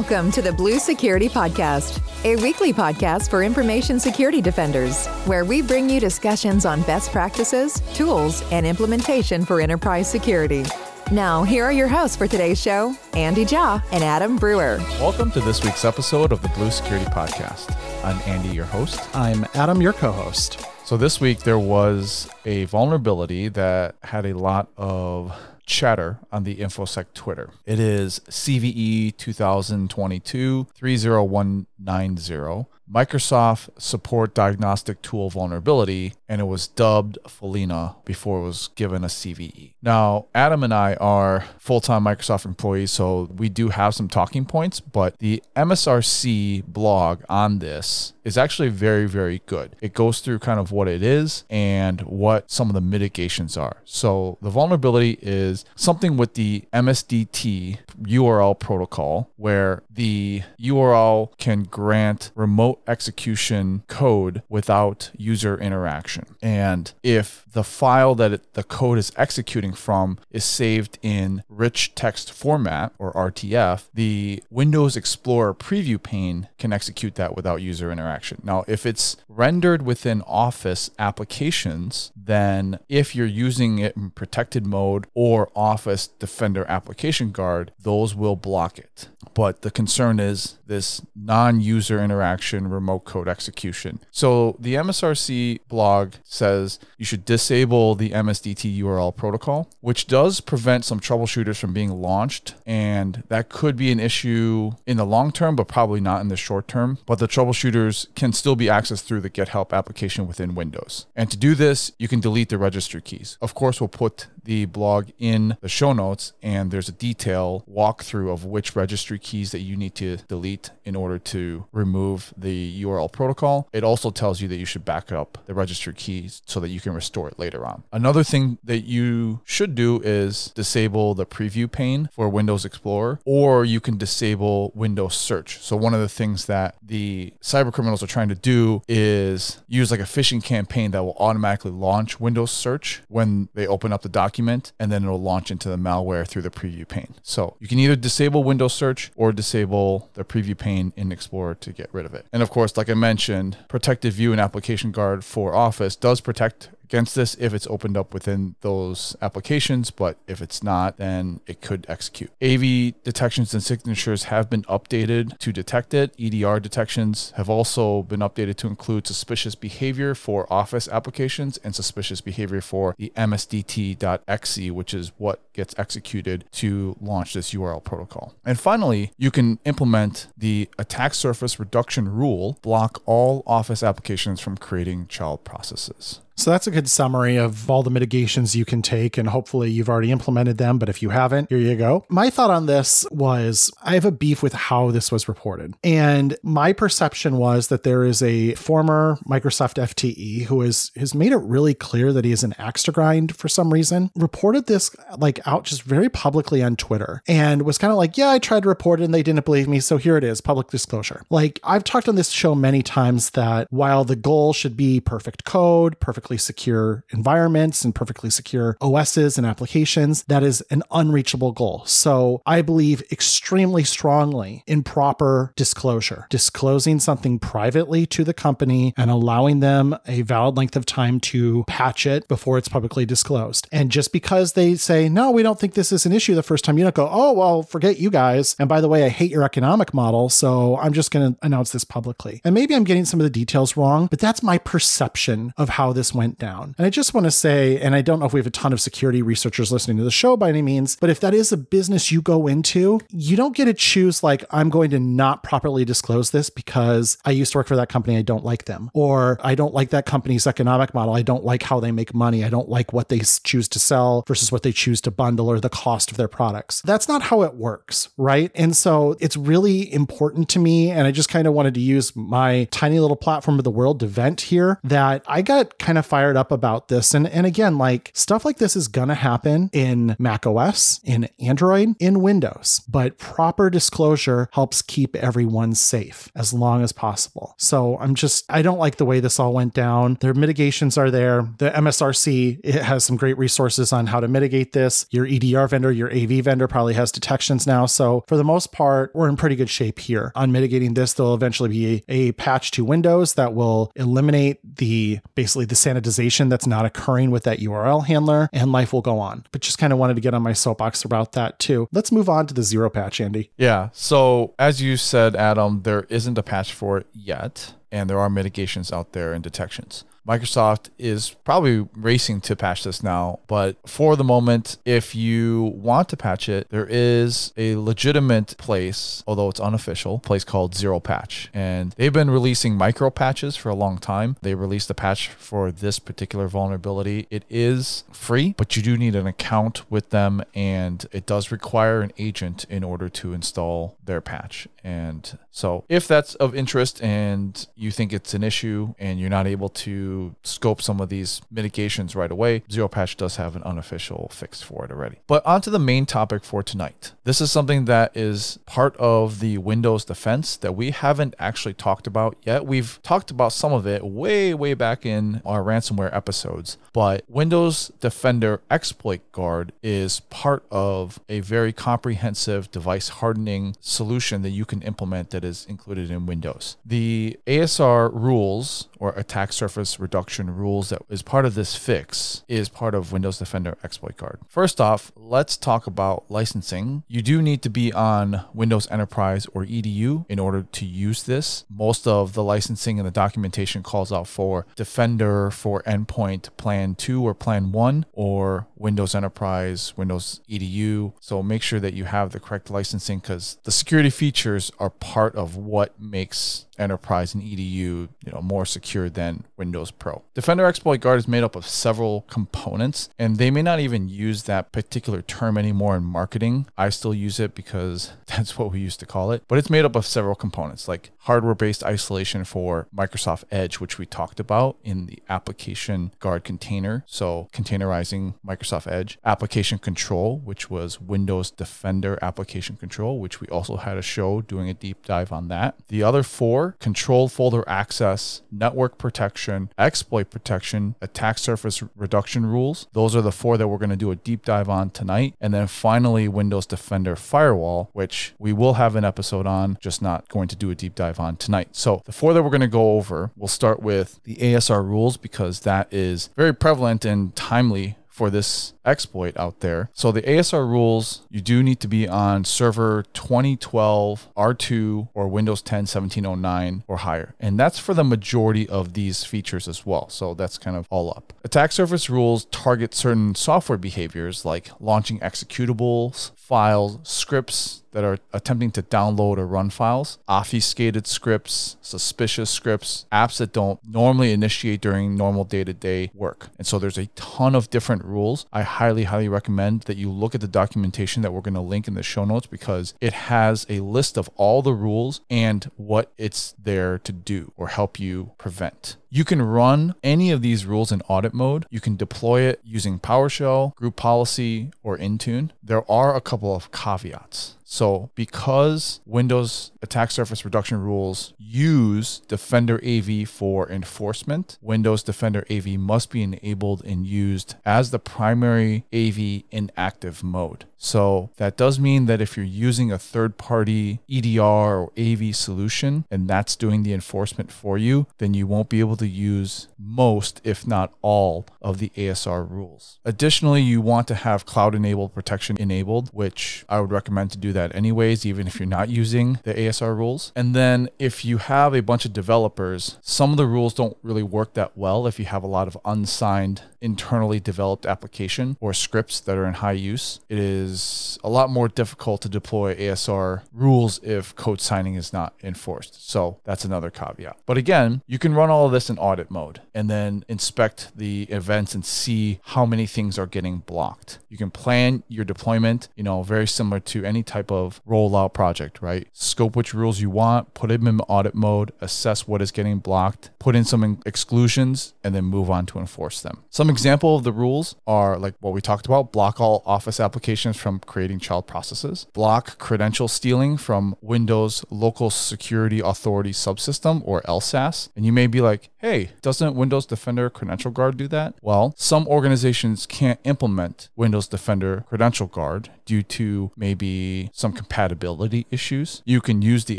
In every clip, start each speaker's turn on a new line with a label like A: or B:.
A: Welcome to the Blue Security Podcast, a weekly podcast for information security defenders, where we bring you discussions on best practices, tools, and implementation for enterprise security. Now, here are your hosts for today's show, Andy Jaw and Adam Brewer.
B: Welcome to this week's episode of the Blue Security Podcast. I'm Andy, your host.
C: I'm Adam, your co host.
B: So, this week there was a vulnerability that had a lot of chatter on the InfoSec Twitter. It is CVE 2022 30190. Microsoft support diagnostic tool vulnerability, and it was dubbed Follina before it was given a CVE. Now, Adam and I are full time Microsoft employees, so we do have some talking points, but the MSRC blog on this is actually very, very good. It goes through kind of what it is and what some of the mitigations are. So, the vulnerability is something with the MSDT URL protocol where the URL can grant remote execution code without user interaction. And if the file that it, the code is executing from is saved in rich text format or RTF, the Windows Explorer preview pane can execute that without user interaction. Now, if it's rendered within Office applications, then if you're using it in protected mode or Office Defender Application Guard, those will block it. But the concern is this non user interaction remote code execution. So the MSRC blog says you should disable the MSDT URL protocol, which does prevent some troubleshooters from being launched. And that could be an issue in the long term, but probably not in the short term. But the troubleshooters can still be accessed through the Get Help application within Windows. And to do this, you can delete the registry keys. Of course, we'll put the blog in the show notes, and there's a detail walkthrough of which registry keys that you need to delete in order to remove the URL protocol. It also tells you that you should back up the registry keys so that you can restore it later on. Another thing that you should do is disable the preview pane for Windows Explorer, or you can disable Windows Search. So, one of the things that the cyber criminals are trying to do is use like a phishing campaign that will automatically launch Windows Search when they open up the document, and then it'll launch into the malware through the preview pane. So, you can either disable Windows Search or disable the preview pane in Explorer to get rid of it. And of course, like I mentioned, Protective View and Application Guard for Office does protect against this if it's opened up within those applications, but if it's not, then it could execute. AV detections and signatures have been updated to detect it. EDR detections have also been updated to include suspicious behavior for Office applications and suspicious behavior for the MSDT.exe, which is what gets executed to launch this URL protocol. And finally, you can implement the attack surface reduction rule, block all Office applications from creating child processes.
C: So that's a good summary of all the mitigations you can take, and hopefully you've already implemented them. But if you haven't, here you go. My thought on this was I have a beef with how this was reported. And my perception was that there is a former Microsoft FTE who has, has made it really clear that he is an axe to grind for some reason, reported this like out just very publicly on Twitter and was kind of like, yeah, I tried to report it and they didn't believe me. So here it is, public disclosure. Like I've talked on this show many times that while the goal should be perfect code, perfect perfectly secure environments and perfectly secure OSs and applications, that is an unreachable goal. So I believe extremely strongly in proper disclosure, disclosing something privately to the company and allowing them a valid length of time to patch it before it's publicly disclosed. And just because they say, no, we don't think this is an issue the first time, you don't go, oh, well, forget you guys. And by the way, I hate your economic model. So I'm just going to announce this publicly. And maybe I'm getting some of the details wrong, but that's my perception of how this went down. And I just want to say, and I don't know if we have a ton of security researchers listening to the show by any means, but if that is a business you go into, you don't get to choose, like, I'm going to not properly disclose this because I used to work for that company. I don't like them. Or I don't like that company's economic model. I don't like how they make money. I don't like what they choose to sell versus what they choose to bundle or the cost of their products. That's not how it works, right? And so it's really important to me. And I just kind of wanted to use my tiny little platform of the world to vent here that I got kind of of fired up about this. And, and again, like stuff like this is to happen in Mac OS, in Android, in Windows, but proper disclosure helps keep everyone safe as long as possible. So I'm just, I don't like the way this all went down. Their mitigations are there. The MSRC it has some great resources on how to mitigate this. Your EDR vendor, your AV vendor probably has detections now. So for the most part, we're in pretty good shape here on mitigating this. There'll eventually be a patch to Windows that will eliminate the basically the sanitization that's not occurring with that URL handler and life will go on. But just kind of wanted to get on my soapbox about that too. Let's move on to the zero patch, Andy.
B: Yeah. So as you said, Adam, there isn't a patch for it yet, and there are mitigations out there and detections. Microsoft is probably racing to patch this now, but for the moment, if you want to patch it, there is a legitimate place, although it's unofficial, place called Zero Patch. And they've been releasing micro patches for a long time. They released a patch for this particular vulnerability. It is free, but you do need an account with them, and it does require an agent in order to install their patch. And so, if that's of interest and you think it's an issue and you're not able to scope some of these mitigations right away, Zero Patch does have an unofficial fix for it already. But onto the main topic for tonight. This is something that is part of the Windows defense that we haven't actually talked about yet. We've talked about some of it way, way back in our ransomware episodes, but Windows Defender Exploit Guard is part of a very comprehensive device hardening solution that you can implement that is included in Windows. The ASR rules or attack surface reduction rules that is part of this fix is part of Windows Defender Exploit Guard. First off, let's talk about licensing. You do need to be on Windows Enterprise or EDU in order to use this. Most of the licensing and the documentation calls out for Defender for Endpoint Plan 2 or Plan 1 or Windows Enterprise, Windows EDU. So make sure that you have the correct licensing because the security features are part of what makes Enterprise and EDU, you know, more secure than Windows Pro. Defender Exploit Guard is made up of several components, and they may not even use that particular term anymore in marketing. I still use it because that's what we used to call it. But it's made up of several components, like hardware-based isolation for Microsoft Edge, which we talked about in the application guard container. So containerizing Microsoft Edge, application control, which was Windows Defender application control, which we also had a show doing a deep dive on that. The other four control folder access, network protection, exploit protection, attack surface reduction rules. Those are the four that we're going to do a deep dive on tonight. And then finally, Windows Defender Firewall, which we will have an episode on, just not going to do a deep dive on tonight. So the four that we're going to go over, we'll start with the ASR rules because that is very prevalent and timely for this exploit out there. So the ASR rules, you do need to be on server 2012 R2 or Windows 10 1709 or higher. And that's for the majority of these features as well. So that's kind of all up. Attack surface rules target certain software behaviors like launching executables, files, scripts that are attempting to download or run files, obfuscated scripts, suspicious scripts, apps that don't normally initiate during normal day to day work. And so there's a ton of different rules. I highly, highly recommend that you look at the documentation that we're going to link in the show notes because it has a list of all the rules and what it's there to do or help you prevent. You can run any of these rules in audit mode. You can deploy it using PowerShell, group policy, or Intune. There are a couple of caveats. So, because Windows attack surface reduction rules use Defender AV for enforcement, Windows Defender AV must be enabled and used as the primary AV in active mode. So, that does mean that if you're using a third party EDR or AV solution and that's doing the enforcement for you, then you won't be able to use most, if not all, of the ASR rules. Additionally, you want to have cloud enabled protection enabled, which I would recommend to do that anyways, even if you're not using the ASR rules. And then if you have a bunch of developers, some of the rules don't really work that well if you have a lot of unsigned internally developed application or scripts that are in high use. It is a lot more difficult to deploy ASR rules if code signing is not enforced. So that's another caveat. But again, you can run all of this in audit mode and then inspect the events and see how many things are getting blocked. You can plan your deployment, you know, very similar to any type type of rollout project, right? Scope which rules you want, put them in audit mode, assess what is getting blocked, put in some exclusions, and then move on to enforce them. Some example of the rules are like what we talked about block all office applications from creating child processes, block credential stealing from Windows Local Security Authority Subsystem or LSASS. And you may be like, hey, doesn't Windows Defender Credential Guard do that? Well, some organizations can't implement Windows Defender Credential Guard due to maybe some compatibility issues. You can use the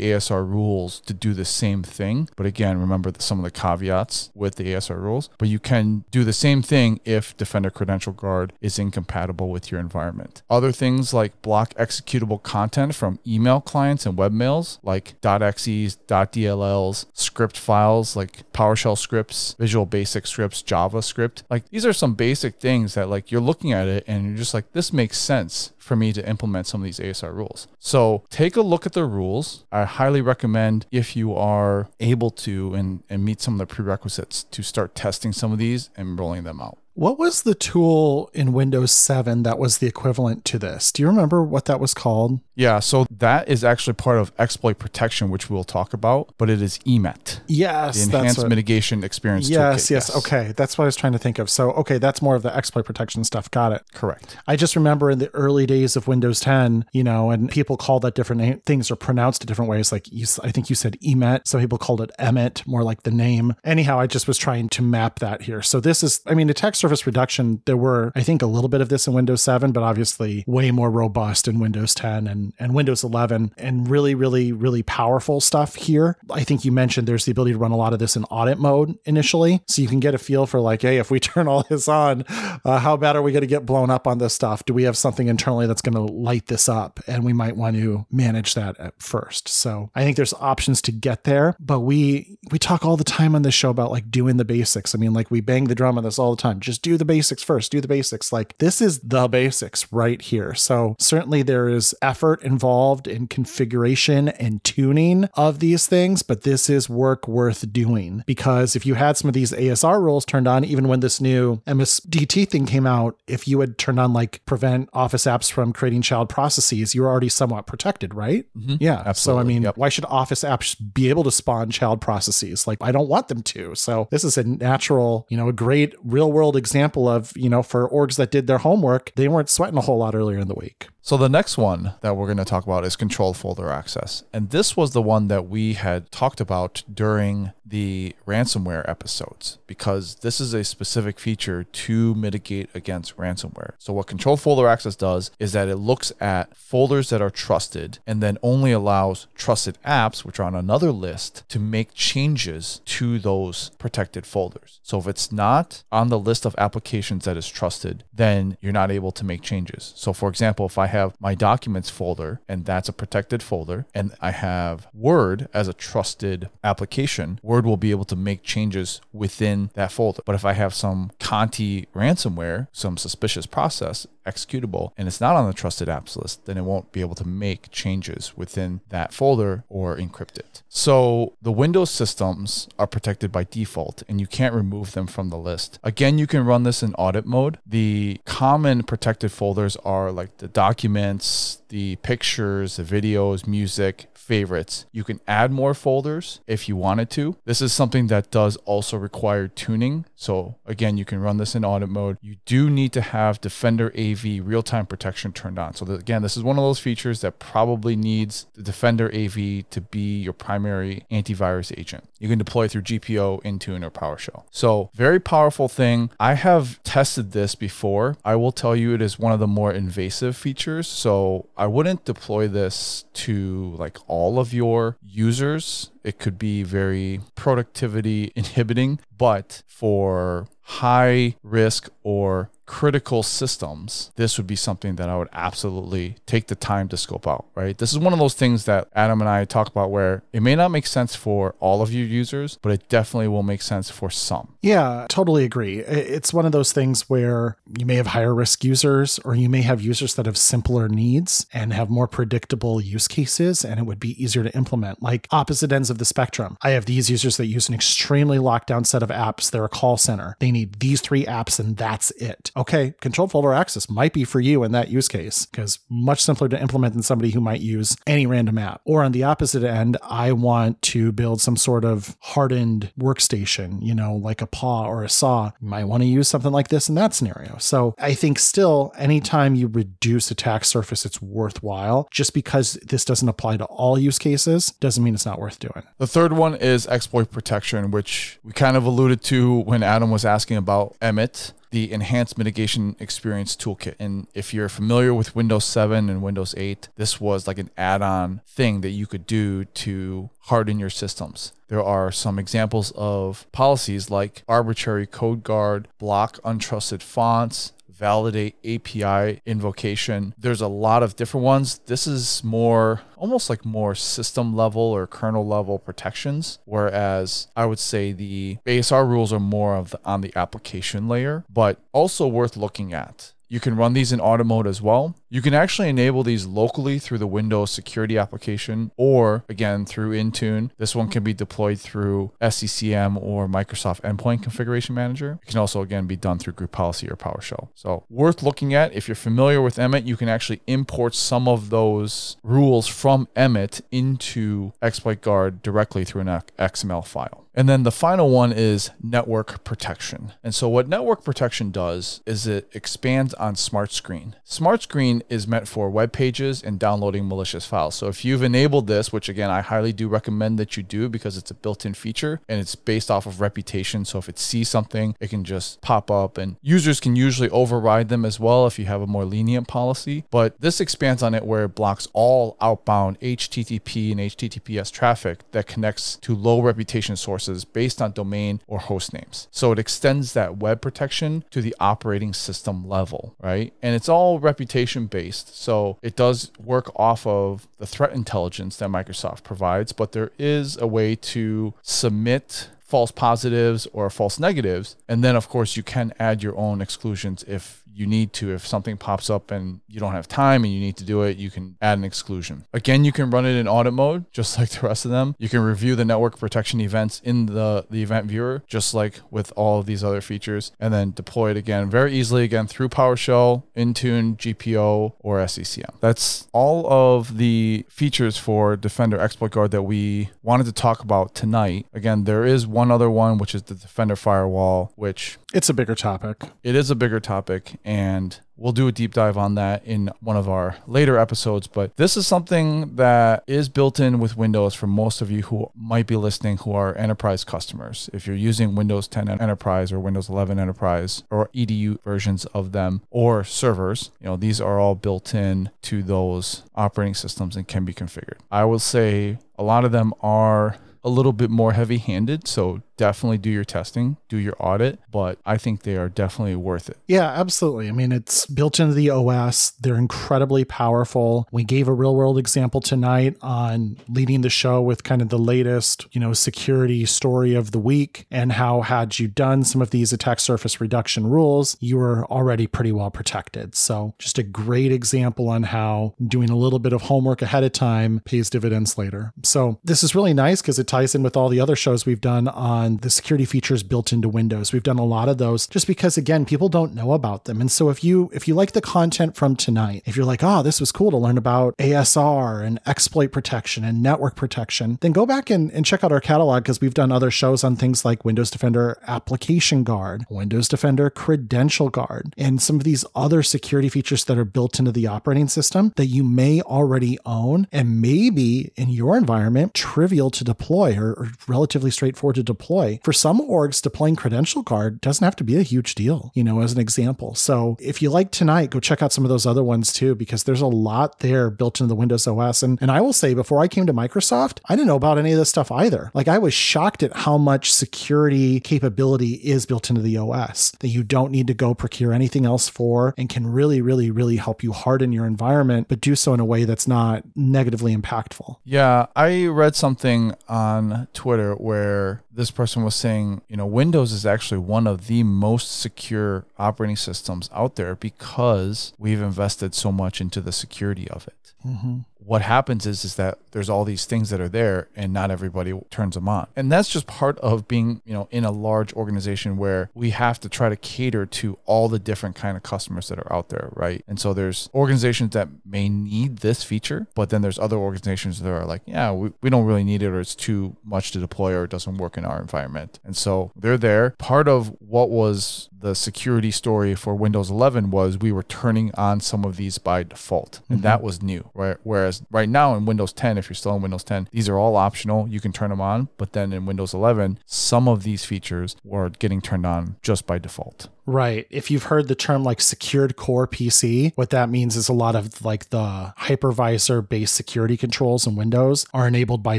B: ASR rules to do the same thing. But again, remember some of the caveats with the ASR rules. But you can do the same thing if Defender Credential Guard is incompatible with your environment. Other things like block executable content from email clients and webmails like .exes, .dlls, script files like PowerShell scripts, Visual Basic scripts, JavaScript. Like these are some basic things that like you're looking at it and you're just like this makes sense for me to implement some of these ASR rules. So take a look at the rules. I highly recommend if you are able to and, and meet some of the prerequisites to start testing some of these and rolling them out.
C: What was the tool in Windows 7 that was the equivalent to this? Do you remember what that was called?
B: Yeah, so that is actually part of exploit protection, which we'll talk about, but it is EMET.
C: Yes.
B: The Enhanced what, Mitigation Experience
C: yes,
B: Toolkit.
C: Yes, yes. Okay. That's what I was trying to think of. So, okay, that's more of the exploit protection stuff. Got it.
B: Correct.
C: I just remember in the early days of Windows 10, you know, and people call that different things or pronounced different ways. Like you, I think you said EMET. Some people called it Emmet, more like the name. Anyhow, I just was trying to map that here. So this is, I mean, attack surface reduction, there were, I think, a little bit of this in Windows 7, but obviously way more robust in Windows 10 and, and Windows 11 11 and really, really, really powerful stuff here. I think you mentioned there's the ability to run a lot of this in audit mode initially. So you can get a feel for like, hey, if we turn all this on, uh, how bad are we going to get blown up on this stuff? Do we have something internally that's going to light this up? And we might want to manage that at first. So I think there's options to get there, but we we talk all the time on this show about like doing the basics. I mean, like we bang the drum on this all the time. Just do the basics first, do the basics. Like this is the basics right here. So certainly there is effort involved in configuration and tuning of these things, but this is work worth doing because if you had some of these ASR rules turned on, even when this new MSDT thing came out, if you had turned on like prevent Office apps from creating child processes, you were already somewhat protected, right?
B: Mm-hmm.
C: Yeah.
B: Absolutely.
C: So, I mean,
B: yep.
C: why should Office apps be able to spawn child processes? Like, I don't want them to. So, this is a natural, you know, a great real world example of, you know, for orgs that did their homework, they weren't sweating a whole lot earlier in the week.
B: So the next one that we're going to talk about is control folder access. And this was the one that we had talked about during the ransomware episodes because this is a specific feature to mitigate against ransomware. So what control folder access does is that it looks at folders that are trusted and then only allows trusted apps which are on another list to make changes to those protected folders. So if it's not on the list of applications that is trusted, then you're not able to make changes. So for example, if I have my documents folder and that's a protected folder and I have Word as a trusted application, Word will be able to make changes within that folder. But if I have some Conti ransomware, some suspicious process, executable and it's not on the trusted apps list, then it won't be able to make changes within that folder or encrypt it. So the Windows systems are protected by default and you can't remove them from the list. Again, you can run this in audit mode. The common protected folders are like the documents, the pictures, the videos, music, favorites. You can add more folders if you wanted to. This is something that does also require tuning. So again, you can run this in audit mode. You do need to have Defender AV real-time protection turned on. So again, this is one of those features that probably needs the Defender AV to be your primary antivirus agent. You can deploy through GPO, Intune, or PowerShell. So very powerful thing. I have tested this before. I will tell you it is one of the more invasive features. So I wouldn't deploy this to like all of your users. It could be very productivity inhibiting, but for high risk or critical systems, this would be something that I would absolutely take the time to scope out, right? This is one of those things that Adam and I talk about where it may not make sense for all of your users, but it definitely will make sense for some.
C: Yeah, totally agree. It's one of those things where you may have higher risk users or you may have users that have simpler needs and have more predictable use cases and it would be easier to implement. Like opposite ends of the spectrum. I have these users that use an extremely locked down set of apps. They're a call center. They need these three apps and that's it okay, controlled folder access might be for you in that use case because much simpler to implement than somebody who might use any random app. Or on the opposite end, I want to build some sort of hardened workstation, you know, like a PAW or a SAW. You might want to use something like this in that scenario. So I think still, anytime you reduce attack surface, it's worthwhile. Just because this doesn't apply to all use cases doesn't mean it's not worth doing.
B: The third one is exploit protection, which we kind of alluded to when Adam was asking about Emmet the Enhanced Mitigation Experience Toolkit. And if you're familiar with Windows 7 and Windows 8, this was like an add on thing that you could do to harden your systems. There are some examples of policies like arbitrary code guard, block untrusted fonts, validate API invocation. There's a lot of different ones. This is more almost like more system level or kernel level protections, whereas I would say the ASR rules are more of the, on the application layer, but also worth looking at. You can run these in audit mode as well. You can actually enable these locally through the Windows security application or again through Intune. This one can be deployed through SCCM or Microsoft Endpoint Configuration Manager. It can also again be done through Group Policy or PowerShell. So worth looking at. If you're familiar with Emmet, you can actually import some of those rules from Emmet into Exploit Guard directly through an XML file. And then the final one is network protection. And so, what network protection does is it expands on Smart Screen. Smart Screen is meant for web pages and downloading malicious files. So, if you've enabled this, which again, I highly do recommend that you do because it's a built in feature and it's based off of reputation. So, if it sees something, it can just pop up, and users can usually override them as well if you have a more lenient policy. But this expands on it where it blocks all outbound HTTP and HTTPS traffic that connects to low reputation sources based on domain or host names. So it extends that web protection to the operating system level, right? And it's all reputation based. So it does work off of the threat intelligence that Microsoft provides, but there is a way to submit false positives or false negatives. And then, of course, you can add your own exclusions if you need to. If something pops up and you don't have time and you need to do it, you can add an exclusion. Again, you can run it in audit mode, just like the rest of them. You can review the network protection events in the, the event viewer, just like with all of these other features, and then deploy it again very easily again through PowerShell, Intune, GPO, or SCCM. That's all of the features for Defender Exploit Guard that we wanted to talk about tonight. Again, there is one other one, which is the Defender Firewall, which
C: it's a bigger topic.
B: It is a bigger topic, and we'll do a deep dive on that in one of our later episodes. But this is something that is built in with Windows for most of you who might be listening who are enterprise customers. If you're using Windows 10 Enterprise or Windows 11 Enterprise or EDU versions of them or servers, you know, these are all built in to those operating systems and can be configured. I will say a lot of them are a little bit more heavy handed. So definitely do your testing, do your audit, but I think they are definitely worth it.
C: Yeah, absolutely. I mean, it's built into the OS. They're incredibly powerful. We gave a real world example tonight on leading the show with kind of the latest, you know, security story of the week and how had you done some of these attack surface reduction rules, you were already pretty well protected. So, just a great example on how doing a little bit of homework ahead of time pays dividends later. So, this is really nice because it ties in with all the other shows we've done on the security features built into Windows. We've done a lot of those just because again, people don't know about them. And so if you if you like the content from tonight, if you're like, "Oh, this was cool to learn about ASR and exploit protection and network protection," then go back and, and check out our catalog because we've done other shows on things like Windows Defender Application Guard, Windows Defender Credential Guard, and some of these other security features that are built into the operating system that you may already own and maybe in your environment trivial to deploy deploy or, or relatively straightforward to deploy. For some orgs, deploying credential guard doesn't have to be a huge deal, you know, as an example. So if you like tonight, go check out some of those other ones too, because there's a lot there built into the Windows OS. And, and I will say, before I came to Microsoft, I didn't know about any of this stuff either. Like I was shocked at how much security capability is built into the OS that you don't need to go procure anything else for and can really, really, really help you harden your environment, but do so in a way that's not negatively impactful.
B: Yeah, I read something on Twitter where this person was saying, you know, Windows is actually one of the most secure operating systems out there because we've invested so much into the security of it. Mm-hmm. What happens is is that there's all these things that are there and not everybody turns them on. And that's just part of being, you know, in a large organization where we have to try to cater to all the different kind of customers that are out there, right? And so there's organizations that may need this feature, but then there's other organizations that are like, yeah, we, we don't really need it or it's too much to deploy or it doesn't work in our environment. And so they're there. Part of what was the security story for Windows 11 was we were turning on some of these by default, and mm-hmm. that was new. Right? Whereas right now in Windows 10, if you're still in Windows 10, these are all optional. You can turn them on, but then in Windows 11, some of these features were getting turned on just by default.
C: Right. If you've heard the term like secured core PC, what that means is a lot of like the hypervisor based security controls in Windows are enabled by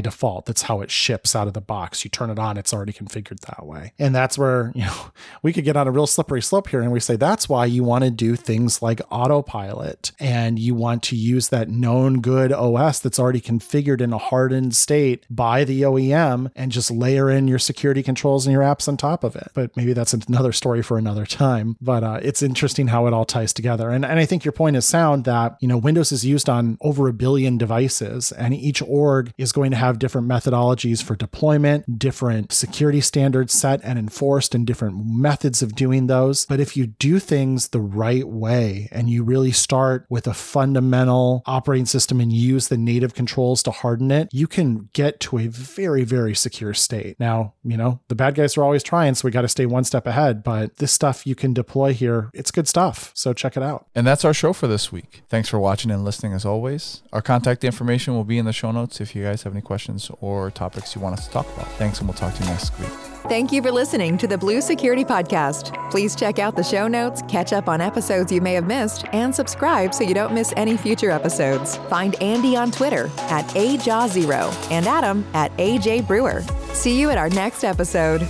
C: default. That's how it ships out of the box. You turn it on, it's already configured that way. And that's where, you know, we could get on a real slippery slope here and we say that's why you want to do things like autopilot and you want to use that known good OS that's already configured in a hardened state by the OEM and just layer in your security controls and your apps on top of it. But maybe that's another story for another time. Time, but uh, it's interesting how it all ties together. And, and I think your point is sound that, you know, Windows is used on over a billion devices and each org is going to have different methodologies for deployment, different security standards set and enforced, and different methods of doing those. But if you do things the right way and you really start with a fundamental operating system and use the native controls to harden it, you can get to a very, very secure state. Now, you know, the bad guys are always trying, so we got to stay one step ahead. But this stuff you can deploy here, it's good stuff. So check it out.
B: And that's our show for this week. Thanks for watching and listening as always. Our contact information will be in the show notes if you guys have any questions or topics you want us to talk about. Thanks, and we'll talk to you next week.
A: Thank you for listening to the Blue Security Podcast. Please check out the show notes, catch up on episodes you may have missed, and subscribe so you don't miss any future episodes. Find Andy on Twitter at AJaw0 and Adam at AJ Brewer. See you at our next episode.